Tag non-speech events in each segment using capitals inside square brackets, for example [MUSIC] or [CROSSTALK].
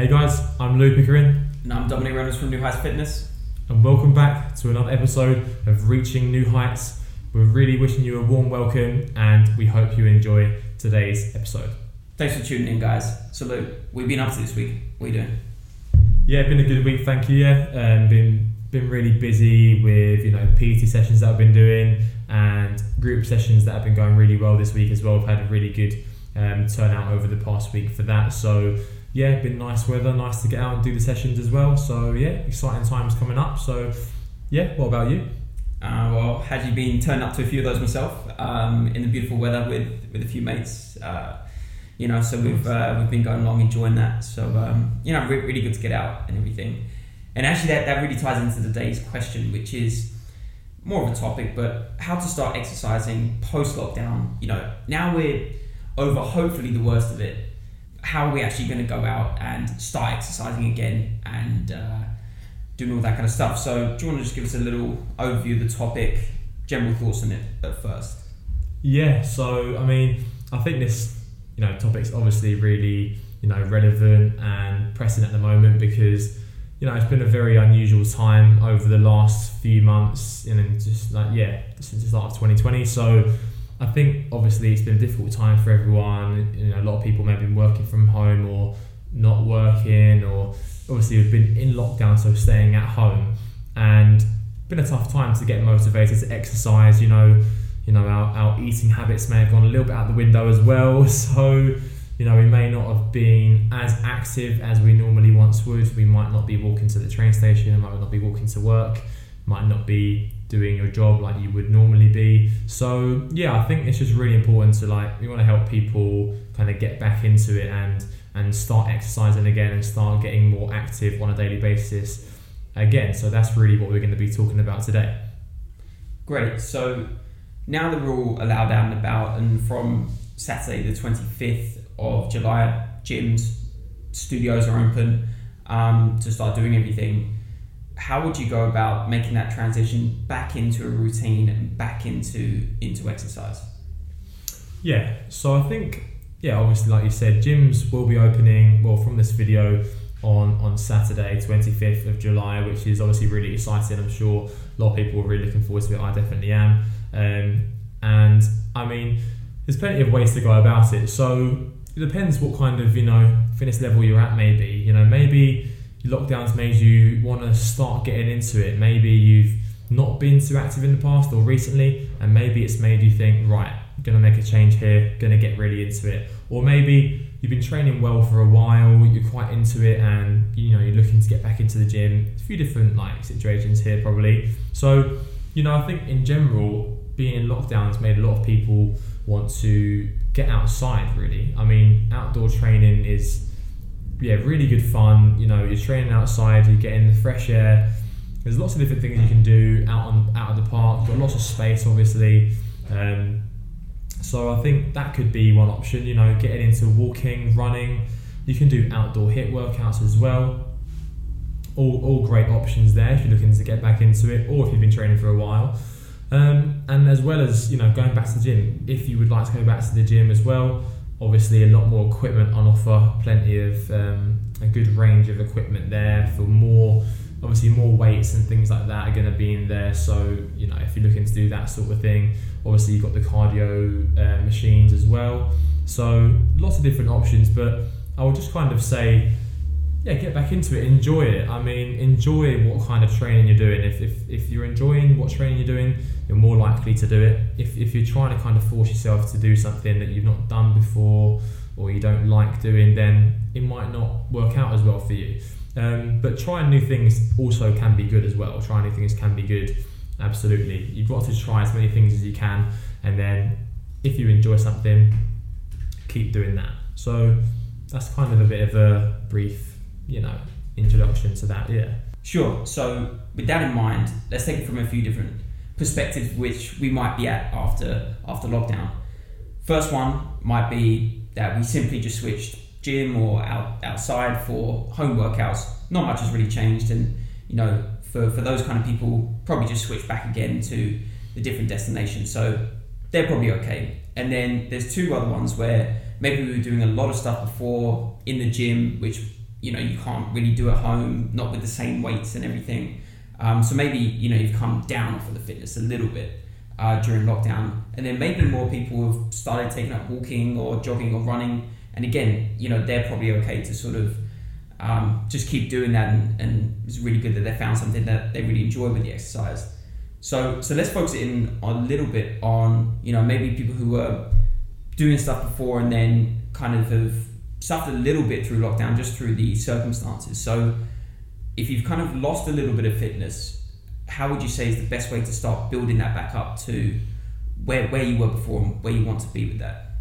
Hey guys, I'm Lou Pickering, And I'm Dominic Reynolds from New Heights Fitness. and welcome back to another episode of Reaching New Heights. We're really wishing you a warm welcome, and we hope you enjoy today's episode. Thanks for tuning in, guys. So, Lou, we've been up to this week. What are you doing? Yeah, been a good week, thank you. Yeah, um, been been really busy with you know PT sessions that I've been doing and group sessions that have been going really well this week as well. I've had a really good um, turnout over the past week for that. So yeah, been nice weather, nice to get out and do the sessions as well. So yeah, exciting times coming up. So yeah, what about you? Uh, well, had you been turned up to a few of those myself um, in the beautiful weather with, with a few mates? Uh, you know, so we've uh, we've been going along enjoying that. So um, you know, re- really good to get out and everything. And actually, that, that really ties into today's question, which is more of a topic, but how to start exercising post lockdown. You know, now we're over hopefully the worst of it. How are we actually going to go out and start exercising again and uh, doing all that kind of stuff? So, do you want to just give us a little overview of the topic, general thoughts on it at first? Yeah, so I mean, I think this you know topic's obviously really you know relevant and pressing at the moment because you know it's been a very unusual time over the last few months and then just like yeah since the start of 2020. So I think obviously it's been a difficult time for everyone. You know, a lot of people may have been working from home or not working, or obviously we've been in lockdown, so staying at home and been a tough time to get motivated to exercise. You know you know, our, our eating habits may have gone a little bit out the window as well. [LAUGHS] So, you know, we may not have been as active as we normally once would. We might not be walking to the train station, we might not be walking to work, might not be doing your job like you would normally be. So, yeah, I think it's just really important to like, we want to help people kind of get back into it and and start exercising again and start getting more active on a daily basis again. So that's really what we're going to be talking about today. Great. So now that we're all allowed out and about, and from Saturday the 25th of July, gyms, studios are open um, to start doing everything. How would you go about making that transition back into a routine and back into into exercise? Yeah, so I think, yeah, obviously, like you said, gyms will be opening, well, from this video on, on Saturday, 25th of July, which is obviously really exciting. I'm sure a lot of people are really looking forward to it. I definitely am. Um, and I mean, there's plenty of ways to go about it. So it depends what kind of, you know, fitness level you're at, maybe. You know, maybe lockdowns made you want to start getting into it. Maybe you've not been too active in the past or recently, and maybe it's made you think, right, I'm gonna make a change here, gonna get really into it. Or maybe you've been training well for a while, you're quite into it, and you know you're looking to get back into the gym. A few different like situations here probably. So you know I think in general, being in lockdown has made a lot of people want to get outside. Really, I mean outdoor training is yeah really good fun. You know you're training outside, you're getting the fresh air. There's lots of different things you can do out on out of the park. You've Got lots of space, obviously. Um, so I think that could be one option. You know, getting into walking, running. You can do outdoor HIIT workouts as well. All, all great options there if you're looking to get back into it, or if you've been training for a while. Um, and as well as you know, going back to the gym. If you would like to go back to the gym as well, obviously a lot more equipment on offer. Plenty of um, a good range of equipment there for more obviously more weights and things like that are going to be in there so you know if you're looking to do that sort of thing obviously you've got the cardio uh, machines as well so lots of different options but i would just kind of say yeah get back into it enjoy it i mean enjoy what kind of training you're doing if, if, if you're enjoying what training you're doing you're more likely to do it if, if you're trying to kind of force yourself to do something that you've not done before or you don't like doing then it might not work out as well for you um, but trying new things also can be good as well. Trying new things can be good, absolutely. You've got to try as many things as you can, and then if you enjoy something, keep doing that. So that's kind of a bit of a brief, you know, introduction to that. Yeah. Sure. So with that in mind, let's take it from a few different perspectives, which we might be at after after lockdown. First one might be that we simply just switched gym or out outside for home workouts. Not much has really changed, and you know, for for those kind of people, probably just switch back again to the different destinations. So they're probably okay. And then there's two other ones where maybe we were doing a lot of stuff before in the gym, which you know you can't really do at home, not with the same weights and everything. Um, so maybe you know you've come down off of the fitness a little bit uh, during lockdown, and then maybe more people have started taking up walking or jogging or running. And again, you know they're probably okay to sort of um, just keep doing that, and, and it's really good that they found something that they really enjoy with the exercise. So so let's focus in a little bit on you know maybe people who were doing stuff before and then kind of have suffered a little bit through lockdown just through the circumstances. So if you've kind of lost a little bit of fitness, how would you say is the best way to start building that back up to where where you were before and where you want to be with that?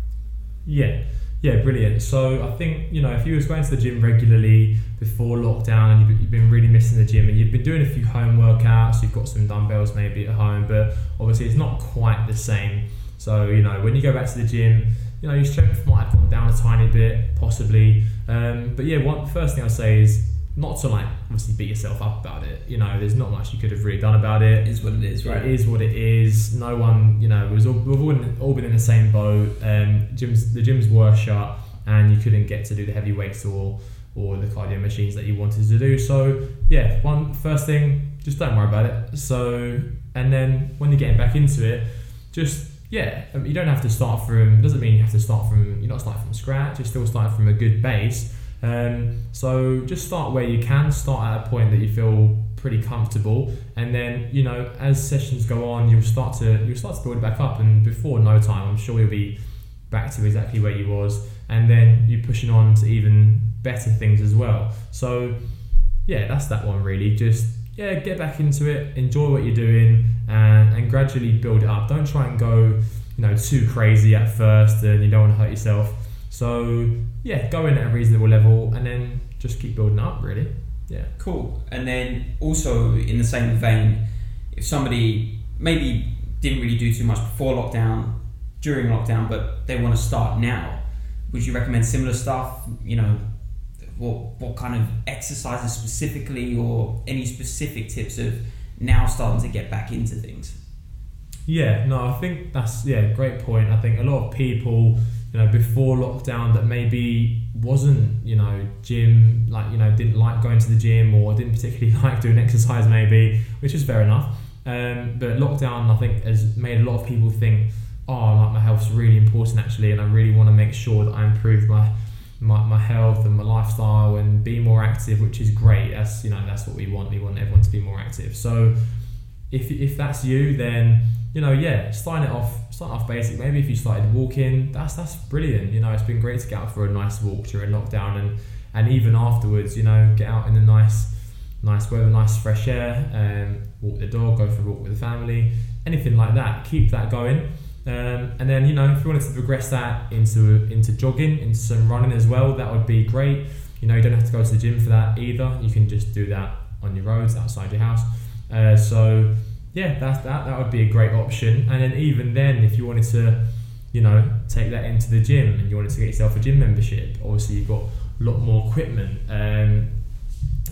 Yeah. Yeah, brilliant. So I think you know if you was going to the gym regularly before lockdown and you've, you've been really missing the gym and you've been doing a few home workouts, you've got some dumbbells maybe at home, but obviously it's not quite the same. So you know when you go back to the gym, you know your strength might have gone down a tiny bit, possibly. Um, but yeah, one first thing I say is not to like obviously beat yourself up about it. You know, there's not much you could have really done about it. It is what it is, right? It is what it is. No one, you know, was all, we've all been, all been in the same boat. Um, gyms, the gyms were shut, and you couldn't get to do the heavy weights or or the cardio machines that you wanted to do. So yeah, one first thing, just don't worry about it. So and then when you're getting back into it, just yeah, um, you don't have to start from. Doesn't mean you have to start from. You're not starting from scratch. You're still starting from a good base. Um, so just start where you can. Start at a point that you feel pretty comfortable, and then you know as sessions go on, you'll start to you'll start to build it back up, and before no time, I'm sure you'll be back to exactly where you was, and then you're pushing on to even better things as well. So yeah, that's that one really. Just yeah, get back into it, enjoy what you're doing, and, and gradually build it up. Don't try and go you know too crazy at first, and you don't want to hurt yourself so yeah, go in at a reasonable level and then just keep building up. Really, yeah. Cool. And then also in the same vein, if somebody maybe didn't really do too much before lockdown, during lockdown, but they want to start now, would you recommend similar stuff? You know, what what kind of exercises specifically, or any specific tips of now starting to get back into things? Yeah, no, I think that's yeah, great point. I think a lot of people you know before lockdown that maybe wasn't you know gym like you know didn't like going to the gym or [LAUGHS] didn't particularly [LAUGHS] like doing exercise maybe which is fair enough um, but lockdown I think has made a lot of people think oh like my health's really important actually and I really want to make sure that I improve my my, my health and my lifestyle and be more active which is great that's you know that's what we want we want everyone to be more active so if, if that's you then you know yeah starting it off start off basic. Maybe if you started walking, that's that's brilliant. You know, it's been great to get out for a nice walk during lockdown, and and even afterwards, you know, get out in the nice nice weather, nice fresh air, and walk the dog, go for a walk with the family, anything like that. Keep that going. Um, and then you know if you wanted to progress that into into jogging, into some running as well, that would be great. You know you don't have to go to the gym for that either. You can just do that on your roads outside your house. Uh, so yeah, that's that. That would be a great option. And then even then, if you wanted to, you know, take that into the gym and you wanted to get yourself a gym membership, obviously you've got a lot more equipment. Um,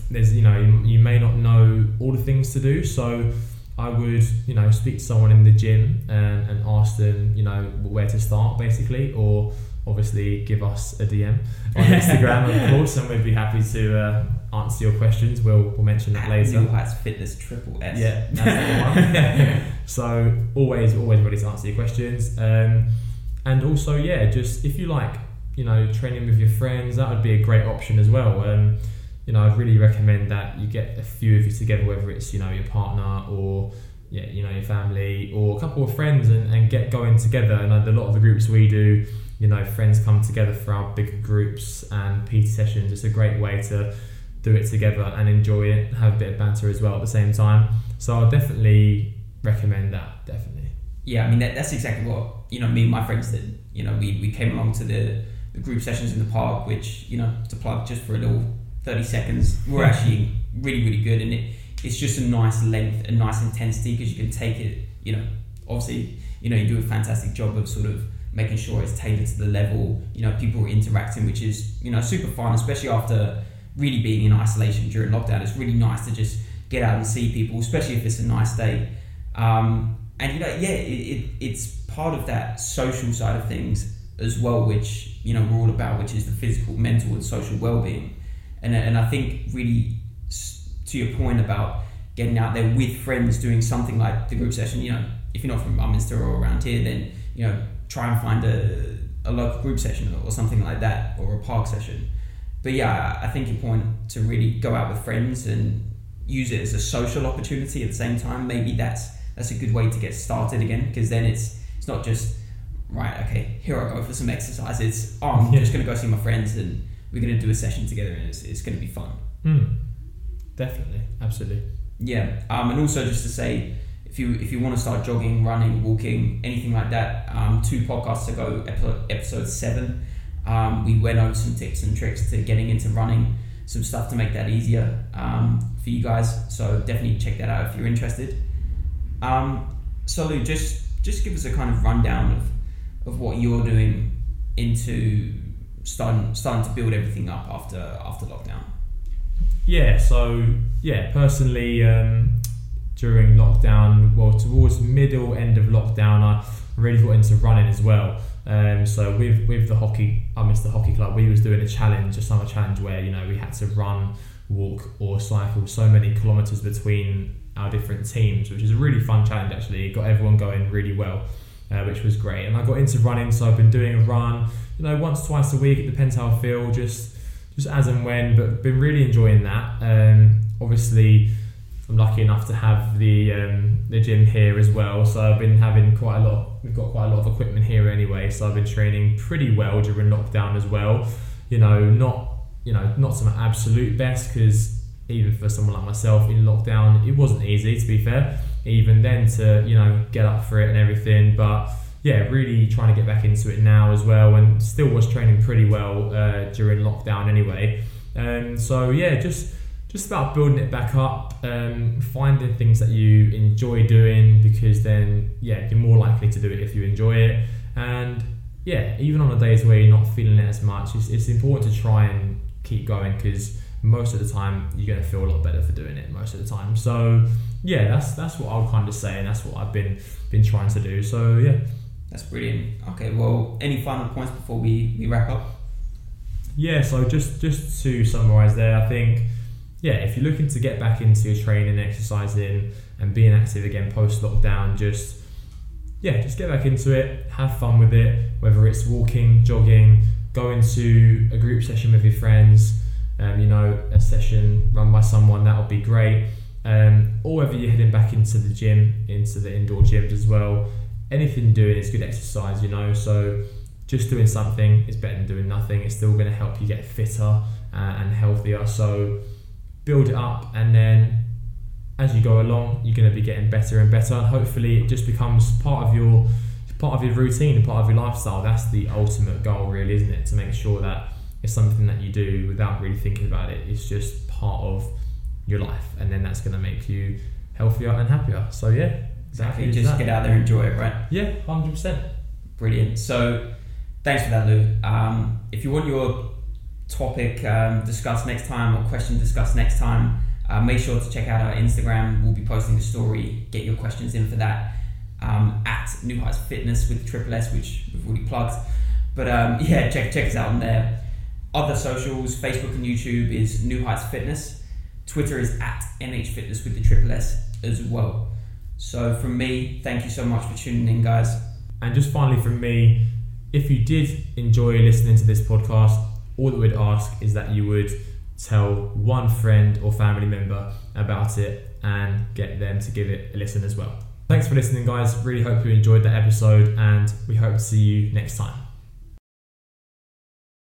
there's, you know, you, you may not know all the things to do, so I would, you know, speak to someone in the gym and, and ask them, you know, where to start basically, or obviously give us a DM on [LAUGHS] Instagram, of course, and we'd be happy to uh, answer your questions. We'll, we'll mention that later. New Heights Fitness Triple S. Yeah, that's the one. [LAUGHS] so always, always ready to answer your questions. Um, and also, yeah, just if you like, you know, training with your friends, that would be a great option as well. Um, you know, I'd really recommend that you get a few of you together, whether it's you know your partner or yeah, you know your family or a couple of friends, and, and get going together. And a lot of the groups we do, you know, friends come together for our bigger groups and PT sessions. It's a great way to do it together and enjoy it, have a bit of banter as well at the same time. So I'll definitely recommend that. Definitely. Yeah, I mean that, that's exactly what you know. Me and my friends did. You know, we, we came along to the, the group sessions in the park, which you know to plug just for a little thirty seconds. We're actually really really good, and it it's just a nice length, a nice intensity because you can take it. You know, obviously, you know you do a fantastic job of sort of making sure it's tailored to the level. You know, people are interacting, which is you know super fun, especially after really being in isolation during lockdown. It's really nice to just get out and see people, especially if it's a nice day. Um, and you know, yeah, it, it, it's part of that social side of things as well, which you know we're all about, which is the physical, mental, and social well-being. And and I think really to your point about getting out there with friends doing something like the group session. You know, if you're not from Upminster or around here, then you know try and find a, a local group session or something like that or a park session. But yeah, I think your point to really go out with friends and use it as a social opportunity at the same time. Maybe that's that's a good way to get started again because then it's it's not just right. Okay, here I go for some exercise. It's oh, I'm Yeah. just gonna go see my friends and we're gonna do a session together and it's, it's gonna be fun. Mm. Definitely, absolutely. Yeah, um, and also just to say, if you if you want to start jogging, running, walking, anything like that, um, two podcasts ago, episode, episode seven, um, we went over some tips and tricks to getting into running, some stuff to make that easier um, for you guys. So definitely check that out if you're interested. Um, so Lou, just just give us a kind of rundown of, of what you're doing into starting starting to build everything up after after lockdown. Yeah, so yeah, personally, um, during lockdown, well, towards middle end of lockdown, I really got into running as well. Um, so with with the hockey, I missed the hockey club. We was doing a challenge, a summer challenge, where you know we had to run, walk, or cycle so many kilometers between our different teams, which is a really fun challenge. Actually, it got everyone going really well, uh, which was great. And I got into running, so I've been doing a run, you know, once twice a week. It depends how I feel, just just as and when, but been really enjoying that. Um, obviously, I'm lucky enough to have the um, the gym here as well, so I've been having quite a lot. We've got quite a lot of equipment here anyway, so I've been training pretty well during lockdown as well. You know, not you know not some absolute best because even for someone like myself in lockdown, it wasn't easy to be fair. Even then, to you know get up for it and everything, but yeah, really trying to get back into it now as well, and still was training pretty well uh, during lockdown anyway. Um, so yeah, just just about building it back up, um, finding things that you enjoy doing because then yeah, you're more likely to do it if you enjoy it, and yeah, even on the days where you're not feeling it as much, it's, it's important to try and keep going because most of the time you're going to feel a lot better for doing it most of the time. So yeah, that's that's what I'll kind of say, and that's what I've been been trying to do. So yeah. That's brilliant. Okay, well, any final points before we, we wrap up? Yeah, so just just to summarise there, I think yeah, if you're looking to get back into your training, exercising, and being active again post lockdown, just yeah, just get back into it, have fun with it, whether it's walking, jogging, going to a group session with your friends, um, you know, a session run by someone, that would be great. Um, or whether you're heading back into the gym, into the indoor gyms as well. Anything doing is good exercise, you know. So just doing something is better than doing nothing. It's still going to help you get fitter uh, and healthier. So build it up, and then as you go along, you're going to be getting better and better. And hopefully, it just becomes part of your part of your routine and part of your lifestyle. That's the ultimate goal, really, isn't it? To make sure that it's something that you do without really thinking about it. It's just part of your life, and then that's going to make you healthier and happier. So yeah, exactly. Just that. get out there and enjoy it, right? Yeah, hundred percent. Brilliant. So, thanks for that, Lou. Um, if you want your topic um, discussed next time or question discussed next time, uh, make sure to check out our Instagram. We'll be posting the story. Get your questions in for that um, at New Heights Fitness with Triple S, which we've already plugged. But um, [LAUGHS] yeah, check check us out on there. Other socials, Facebook and YouTube is New Heights Fitness. Twitter is at nhfitness with the Triple S as well. So from me, thank you so much for tuning in, guys. And just finally from me, if you did enjoy listening to this podcast, all that we'd ask is that you would tell one friend or family member about it and get them to give it a listen as well. Thanks for listening, guys. Really hope you enjoyed that episode, and we hope to see you next time.